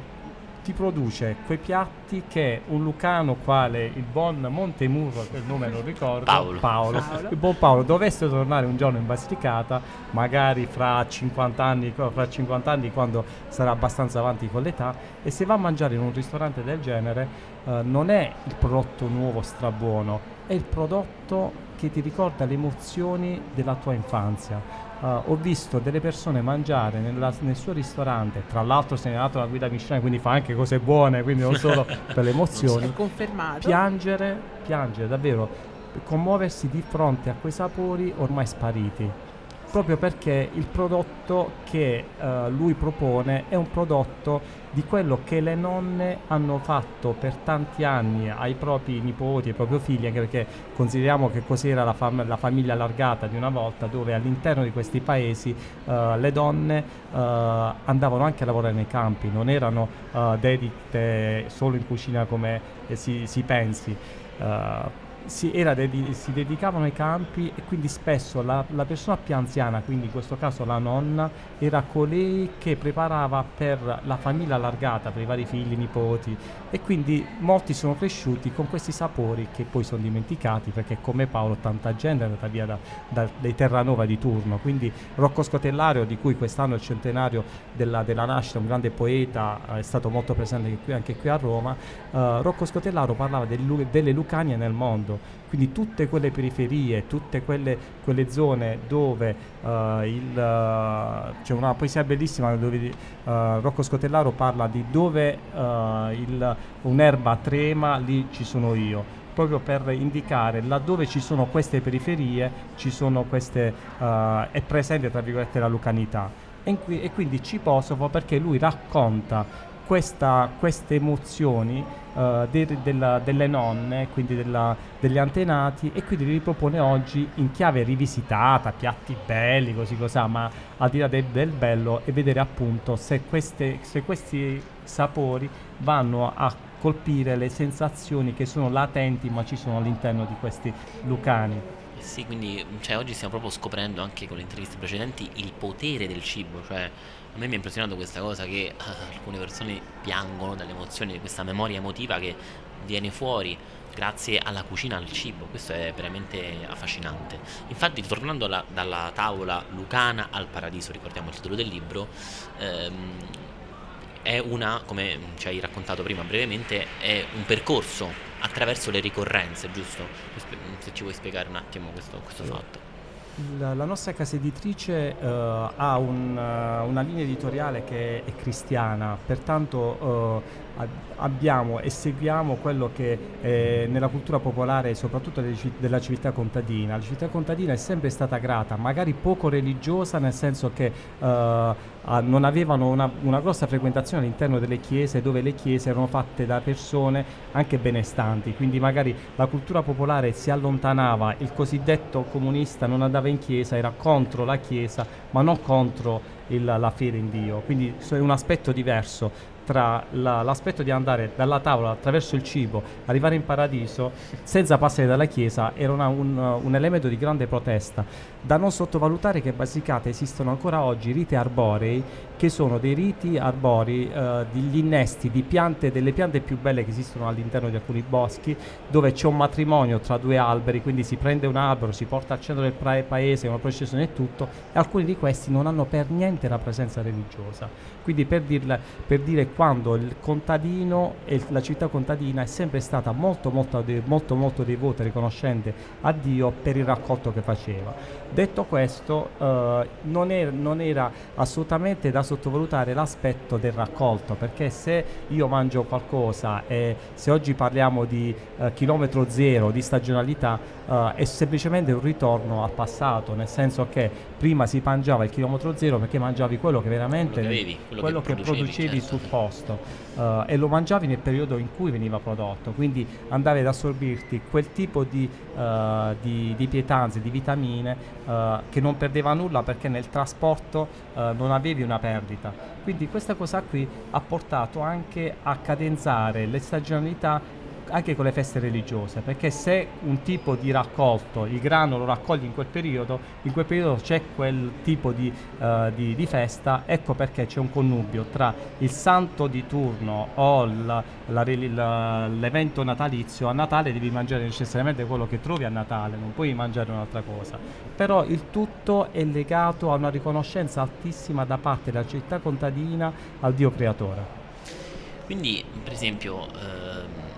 ti produce quei piatti che un lucano quale il buon Montemurro, che il nome non ricordo, Paolo. Paolo, Paolo. il buon Paolo dovesse tornare un giorno in Basilicata, magari fra 50 anni, fra 50 anni quando sarà abbastanza avanti con l'età, e se va a mangiare in un ristorante del genere eh, non è il prodotto nuovo strabuono, è il prodotto che ti ricorda le emozioni della tua infanzia. Uh, ho visto delle persone mangiare nella- nel suo ristorante, tra l'altro se ne è dato la guida Michelin, quindi fa anche cose buone, quindi non solo per le emozioni. Piangere, piangere davvero, commuoversi di fronte a quei sapori ormai spariti. Proprio perché il prodotto che eh, lui propone è un prodotto di quello che le nonne hanno fatto per tanti anni ai propri nipoti, ai propri figli, anche perché consideriamo che cos'era la, fam- la famiglia allargata di una volta, dove all'interno di questi paesi eh, le donne eh, andavano anche a lavorare nei campi, non erano eh, dedite solo in cucina come eh, si, si pensi. Eh, si, dedi- si dedicavano ai campi e quindi spesso la, la persona più anziana, quindi in questo caso la nonna, era colei che preparava per la famiglia allargata, per i vari figli, nipoti. E quindi molti sono cresciuti con questi sapori che poi sono dimenticati perché come Paolo tanta gente è andata via da, da- dai Terranova di turno, quindi Rocco Scotellario di cui quest'anno è il centenario della, della nascita, un grande poeta, eh, è stato molto presente anche qui, anche qui a Roma, eh, Rocco Scotellaro parlava del delle Lucanie nel mondo, quindi tutte quelle periferie, tutte quelle, quelle zone dove eh, il, eh, c'è una poesia bellissima dove eh, Rocco Scotellaro parla di dove il- un'erba trema, lì ci sono io. Proprio per indicare laddove ci sono queste periferie ci sono queste eh, è presente tra virgolette la lucanità. E, qui- e quindi Ciposofo perché lui racconta questa- queste emozioni eh, de- della- delle nonne, quindi della- degli antenati, e quindi li ripropone oggi in chiave rivisitata, piatti belli, così cos'ha, ma al di là del, del bello è vedere appunto se, queste- se questi sapori vanno a colpire le sensazioni che sono latenti ma ci sono all'interno di questi lucani. Sì, quindi cioè, oggi stiamo proprio scoprendo anche con le interviste precedenti il potere del cibo, cioè a me mi ha impressionato questa cosa che eh, alcune persone piangono dalle emozioni, di questa memoria emotiva che viene fuori grazie alla cucina, al cibo, questo è veramente affascinante. Infatti tornando alla- dalla tavola lucana al paradiso, ricordiamo il titolo del libro, ehm, è una, come ci hai raccontato prima brevemente, è un percorso attraverso le ricorrenze, giusto? Se ci vuoi spiegare un attimo questo, questo fatto. La, la nostra casa editrice eh, ha un, eh, una linea editoriale che è cristiana, pertanto ab- abbiamo e seguiamo quello che eh, nella cultura popolare, soprattutto della civiltà contadina, la civiltà contadina è sempre stata grata, magari poco religiosa, nel senso che ah, non avevano una, una grossa frequentazione all'interno delle chiese, dove le chiese erano fatte da persone anche benestanti, quindi magari la cultura popolare si allontanava, il cosiddetto comunista non andava in chiesa, era contro la chiesa, ma non contro il- la fede in Dio, quindi è un aspetto diverso tra la- l'aspetto di andare dalla tavola attraverso il cibo, arrivare in paradiso senza passare dalla chiesa era una- un, un elemento di grande protesta. Da non sottovalutare che a Basilicata esistono ancora oggi riti arborei che sono dei riti arborei, eh, degli innesti di piante, delle piante più belle che esistono all'interno di alcuni boschi, dove c'è un matrimonio tra due alberi, quindi si prende un albero, si porta al centro del paese, una processione e tutto, e alcuni di questi non hanno per niente la presenza religiosa. Quindi per, dirla- per dire quando il contadino e la città contadina è sempre stata molto molto, molto, molto devota riconoscente a Dio per il raccolto che faceva. Detto questo, eh, non, era, non era assolutamente da sottovalutare l'aspetto del raccolto, perché se io mangio qualcosa e se oggi parliamo di eh, chilometro zero, di stagionalità, eh, è semplicemente un ritorno al passato, nel senso che prima si mangiava il chilometro zero perché mangiavi quello che veramente Quello che avevi, quello che quello che producevi, producevi certo. sul posto eh, e lo mangiavi nel periodo in cui veniva prodotto, quindi andavi ad assorbirti quel tipo di, eh, di, di pietanze, di vitamine eh, che non perdeva nulla perché nel trasporto eh, non avevi una perdita. Quindi questa cosa qui ha portato anche a cadenzare le stagionalità anche con le feste religiose, perché se un tipo di raccolto, il grano lo raccogli in quel periodo, in quel periodo c'è quel tipo di, uh, di, di festa, ecco perché c'è un connubio tra il santo di turno o la, la, la, l'evento natalizio, a Natale devi mangiare necessariamente quello che trovi a Natale, non puoi mangiare un'altra cosa, però il tutto è legato a una riconoscenza altissima da parte della città contadina al Dio creatore. Quindi, per esempio, ehm,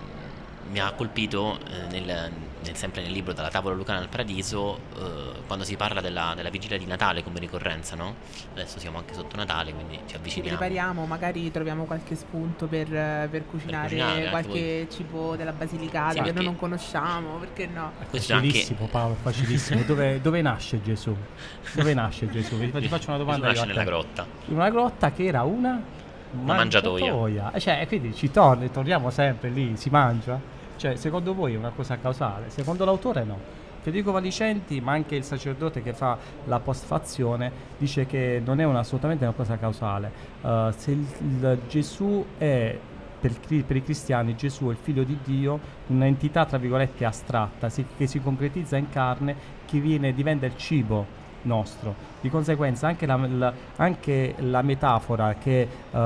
mi ha colpito eh, nel, nel, sempre nel libro Dalla tavola lucana al paradiso eh, quando si parla della, della, vigilia di Natale come ricorrenza, no? Adesso siamo anche sotto Natale, quindi ci avviciniamo. Ci prepariamo, magari troviamo qualche spunto per, per cucinare, per cucinare qualche cibo della Basilicata sì, che noi non conosciamo, perché no? Facilissimo anche... Paolo, facilissimo. dove, dove, nasce Gesù? Dove nasce Gesù? Ti faccio una domanda. Gesù nasce nella grotta. In una grotta che era una mangiatoia. mangiatoia. Cioè, quindi ci torni, torniamo sempre lì, si mangia. Cioè, secondo voi è una cosa causale? Secondo l'autore no. Federico Valicenti, ma anche il sacerdote che fa la postfazione, dice che non è una, assolutamente una cosa causale. Uh, se il, il Gesù è per, i cristiani Gesù è il figlio di Dio, un'entità tra virgolette astratta, si, che si concretizza in carne, che viene, diventa il cibo nostro. Di conseguenza anche la, la, anche la metafora che uh,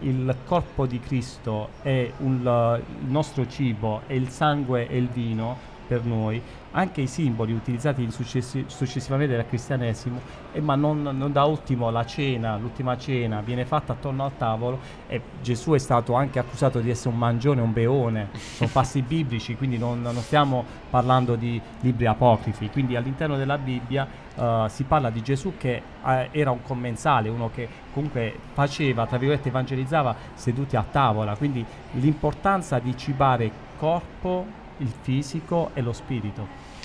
il corpo di Cristo è un, uh, il nostro cibo e il sangue e il vino per noi, anche i simboli utilizzati successi- successivamente dal cristianesimo, eh, ma non, non, da ultimo la cena, l'ultima cena viene fatta attorno al tavolo e Gesù è stato anche accusato di essere un mangione, un beone, sono passi biblici, quindi non, non, stiamo parlando di libri apocrifi, quindi all'interno della Bibbia uh, si parla di Gesù che uh, era un commensale, uno che comunque faceva, tra virgolette, evangelizzava seduti a tavola, quindi l'importanza di cibare corpo, il fisico e lo spirito.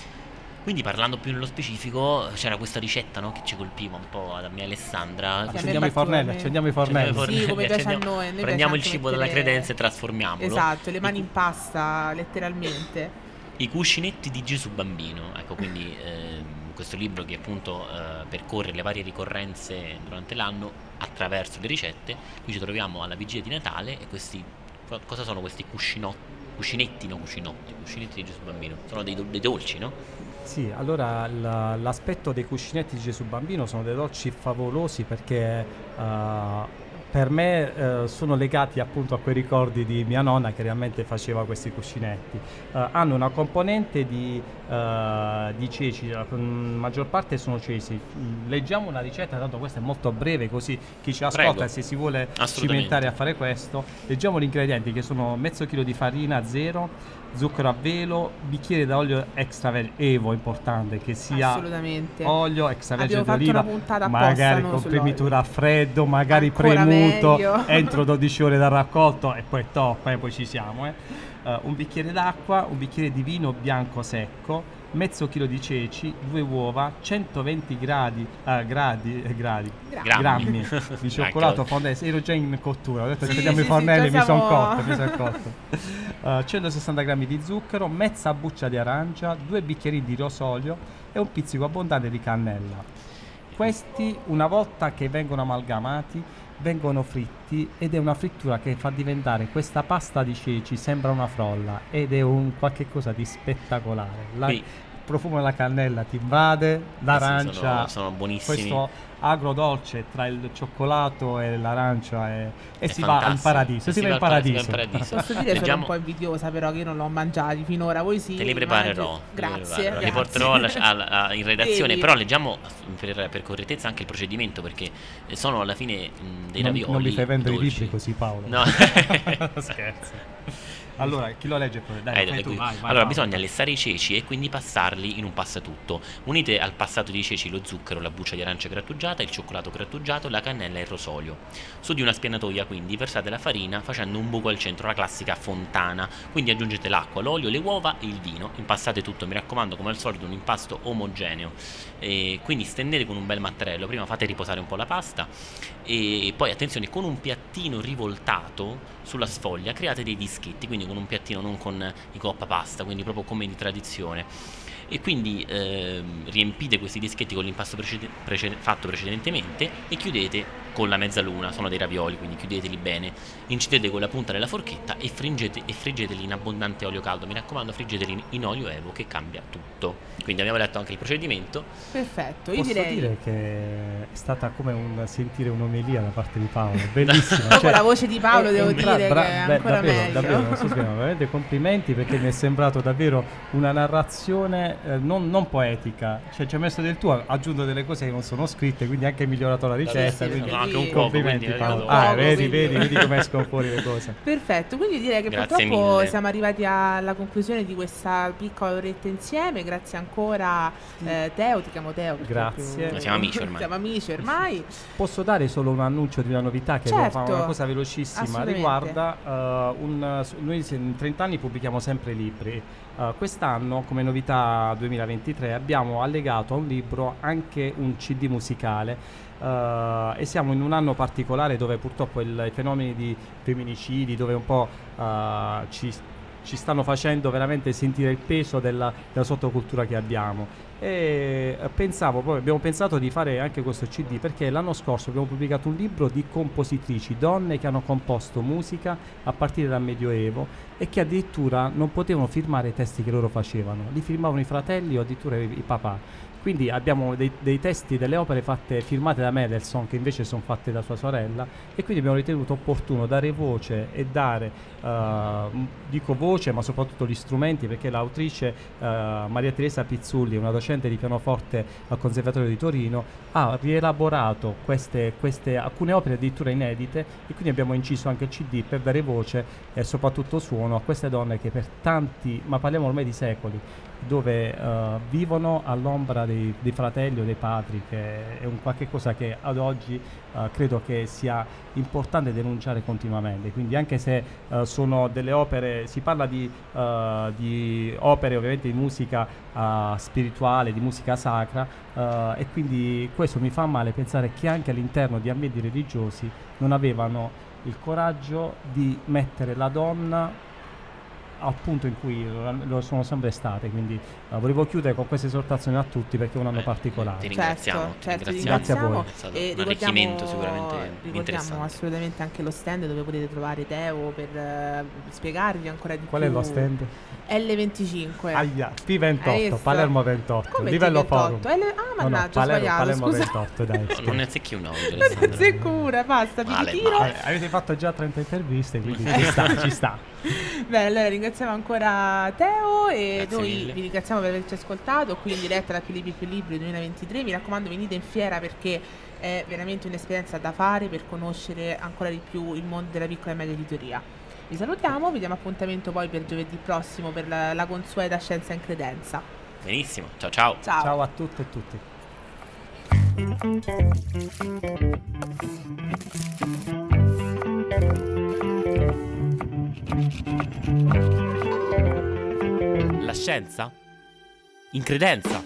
Quindi parlando più nello specifico, c'era questa ricetta no, che ci colpiva un po' da mia Alessandra. Accendiamo i fornelli, accendiamo i fornelli. Sì, come piace a noi. Prendiamo il cibo dalla credenza e trasformiamolo. Esatto, le mani in pasta, letteralmente. I cuscinetti di Gesù bambino. Ecco, quindi eh, questo libro che appunto eh, percorre le varie ricorrenze durante l'anno attraverso le ricette. Qui ci troviamo alla vigilia di Natale e questi cosa sono questi cuscinotti? Cuscinetti, no cuscinotti, cuscinetti di Gesù Bambino. Sono dei, dei dolci, no? Sì, allora la, l'aspetto dei cuscinetti di Gesù Bambino sono dei dolci favolosi perché uh, per me eh, sono legati appunto a quei ricordi di mia nonna che realmente faceva questi cuscinetti. Eh, hanno una componente di, eh, di, ceci, la maggior parte sono ceci. Leggiamo una ricetta, tanto questa è molto breve così chi ci ascolta Prego. se si vuole cimentare a fare questo. Leggiamo gli ingredienti che sono mezzo chilo di farina zero, zucchero a velo, bicchiere d'olio extravergine, Evo importante, che sia olio extravergine d'oliva, magari con primitura a freddo, magari Ancora premuto, meglio. entro 12 ore dal raccolto e poi top, e poi ci siamo. Eh. Uh, un bicchiere d'acqua, un bicchiere di vino bianco secco, mezzo chilo di ceci, due uova, 120 gradi, uh, gradi, eh, gradi grammi, grammi di cioccolato fondente. Ero già in cottura, ho detto sì, spendiamo sì, i fornelli, sì, mi sono cotto, mi sono cotto. Uh, 160 grammi di zucchero, mezza buccia di arancia, due bicchieri di rosolio e un pizzico abbondante di cannella. Questi, una volta che vengono amalgamati, vengono fritti ed è una frittura che fa diventare questa pasta di ceci sembra una frolla ed è un qualche cosa di spettacolare. La, profumo della cannella ti invade, l'arancia, sì, sono, sono buonissimi. Questo agrodolce tra il cioccolato e l'arancia e, e si va in paradiso. Si, si va in paradiso. paradiso. Posso dire Leggiamo... sono un po' invidiosa però che io non l'ho mangiati finora, voi sì. Te li preparerò. Grazie. Li, li porterò alla, alla, in redazione, Devi. però leggiamo per, per, correttezza anche il procedimento perché sono alla fine mh, dei non, ravioli. Non mi fai vendere dolci. i libri così Paolo. No. Scherzo. Allora, chi lo legge poi? Dai, eh, tu, vai, vai, allora, vai. bisogna lessare i ceci e quindi passarli in un passatutto. Unite al passato dei ceci lo zucchero, la buccia di arancia grattugiata, il cioccolato grattugiato, la cannella e il rosolio. Su di una spianatoia, quindi, versate la farina facendo un buco al centro, la classica fontana. Quindi aggiungete l'acqua, l'olio, le uova e il vino. Impastate tutto, mi raccomando, come al solito, un impasto omogeneo. E quindi stendete con un bel mattarello. Prima fate riposare un po' la pasta e poi, attenzione, con un piattino rivoltato sulla sfoglia create dei dischetti, quindi con un piattino non con i coppa pasta, quindi proprio come di tradizione. E quindi eh, riempite questi dischetti con l'impasto precede- precede- fatto precedentemente e chiudete con la mezzaluna, sono dei ravioli, quindi chiudeteli bene, incidete con la punta della forchetta e, fringete, e friggeteli in abbondante olio caldo. Mi raccomando, friggeteli in olio evo che cambia tutto. Quindi abbiamo letto anche il procedimento. Perfetto, io Posso direi dire che è stata come un sentire un'omelia da parte di Paolo, bellissima. Dopo cioè, la voce di Paolo è- devo è dire bra- che è beh, ancora davvero, meglio. davvero, non so spiegare, veramente complimenti perché mi è sembrato davvero una narrazione eh, non, non poetica, cioè ci ha messo del tuo, ha aggiunto delle cose che non sono scritte, quindi anche migliorato la ricetta, sì, quindi No, anche un po', complimenti quindi, Paolo. Ah, poco, vedi, quindi- vedi, vedi come escono fuori le cose. Perfetto, quindi direi che Grazie purtroppo mille. siamo arrivati alla conclusione di questa piccola oretta insieme. Grazie ancora eh, Teo, ti chiamo Teo. Grazie. proprio- Siamo amici ormai. Siamo amici ormai. Posso dare solo un annuncio di una novità che Certo. fare una cosa velocissima riguarda eh, un, noi in 30 anni pubblichiamo sempre libri. Eh, quest'anno come novità 2023 abbiamo allegato a un libro anche un CD musicale eh, e siamo in un anno particolare dove purtroppo il- i fenomeni di femminicidi, dove un po' eh, ci, ci stanno facendo veramente sentire il peso della, della sottocultura che abbiamo. E pensavo, poi abbiamo pensato di fare anche questo CD perché l'anno scorso abbiamo pubblicato un libro di compositrici, donne che hanno composto musica a partire dal Medioevo e che addirittura non potevano firmare i testi che loro facevano, li firmavano i fratelli o addirittura i, i papà. Quindi abbiamo dei, dei testi delle opere fatte, firmate da Mendelssohn che invece sono fatte da sua sorella e quindi abbiamo ritenuto opportuno dare voce e dare, m- dico voce ma soprattutto gli strumenti perché l'autrice eh, Maria Teresa Pizzulli, una docente di pianoforte al Conservatorio di Torino, ha rielaborato queste, queste- alcune opere addirittura inedite e quindi abbiamo inciso anche il CD per dare voce e soprattutto suono a queste donne che per tanti, ma parliamo ormai di secoli, dove eh, vivono all'ombra dei, dei fratelli o dei padri, che è un qualche cosa che ad oggi eh, credo che sia importante denunciare continuamente. Quindi anche se eh, sono delle opere, si parla di, di opere ovviamente di musica spirituale, di musica sacra e quindi questo mi fa male pensare che anche all'interno di ambienti religiosi non avevano il coraggio di mettere la donna al punto in cui lo, sono sempre state. Quindi eh, volevo chiudere con questa esortazione a tutti perché è un anno Eh, particolare. Ti ringraziamo, certo, ti certo, ti ringraziamo. Grazie a voi. ringraziamo. È stato E un arricchimento sicuramente ricordiamo assolutamente anche lo stand dove potete trovare Teo per eh, spiegarvi ancora di Qual più. è lo stand? L25. Aia, Hai P28, visto? Palermo 28, Come livello T28? forum. L- Ah, No, no, mannaggia, ho Palermo, Palermo scusa. 28, dai. No, non ne azzecchi un oggi, Non ne Alessandro. azzecura, basta, vi ritiro. avete fatto già 30 interviste, quindi ci sta, ci sta. Beh, allora ringraziamo ancora Teo e Grazie noi mille. vi ringraziamo per averci ascoltato qui in diretta da Più Libri Più Libri 2023. Mi raccomando, venite in fiera perché è veramente un'esperienza da fare per conoscere ancora di più il mondo della piccola e media editoria. Vi salutiamo, vi diamo appuntamento poi per giovedì prossimo per la, la consueta Scienza in Credenza. Benissimo, ciao ciao. Ciao. Ciao a tutte e tutti. La scienza? In credenza?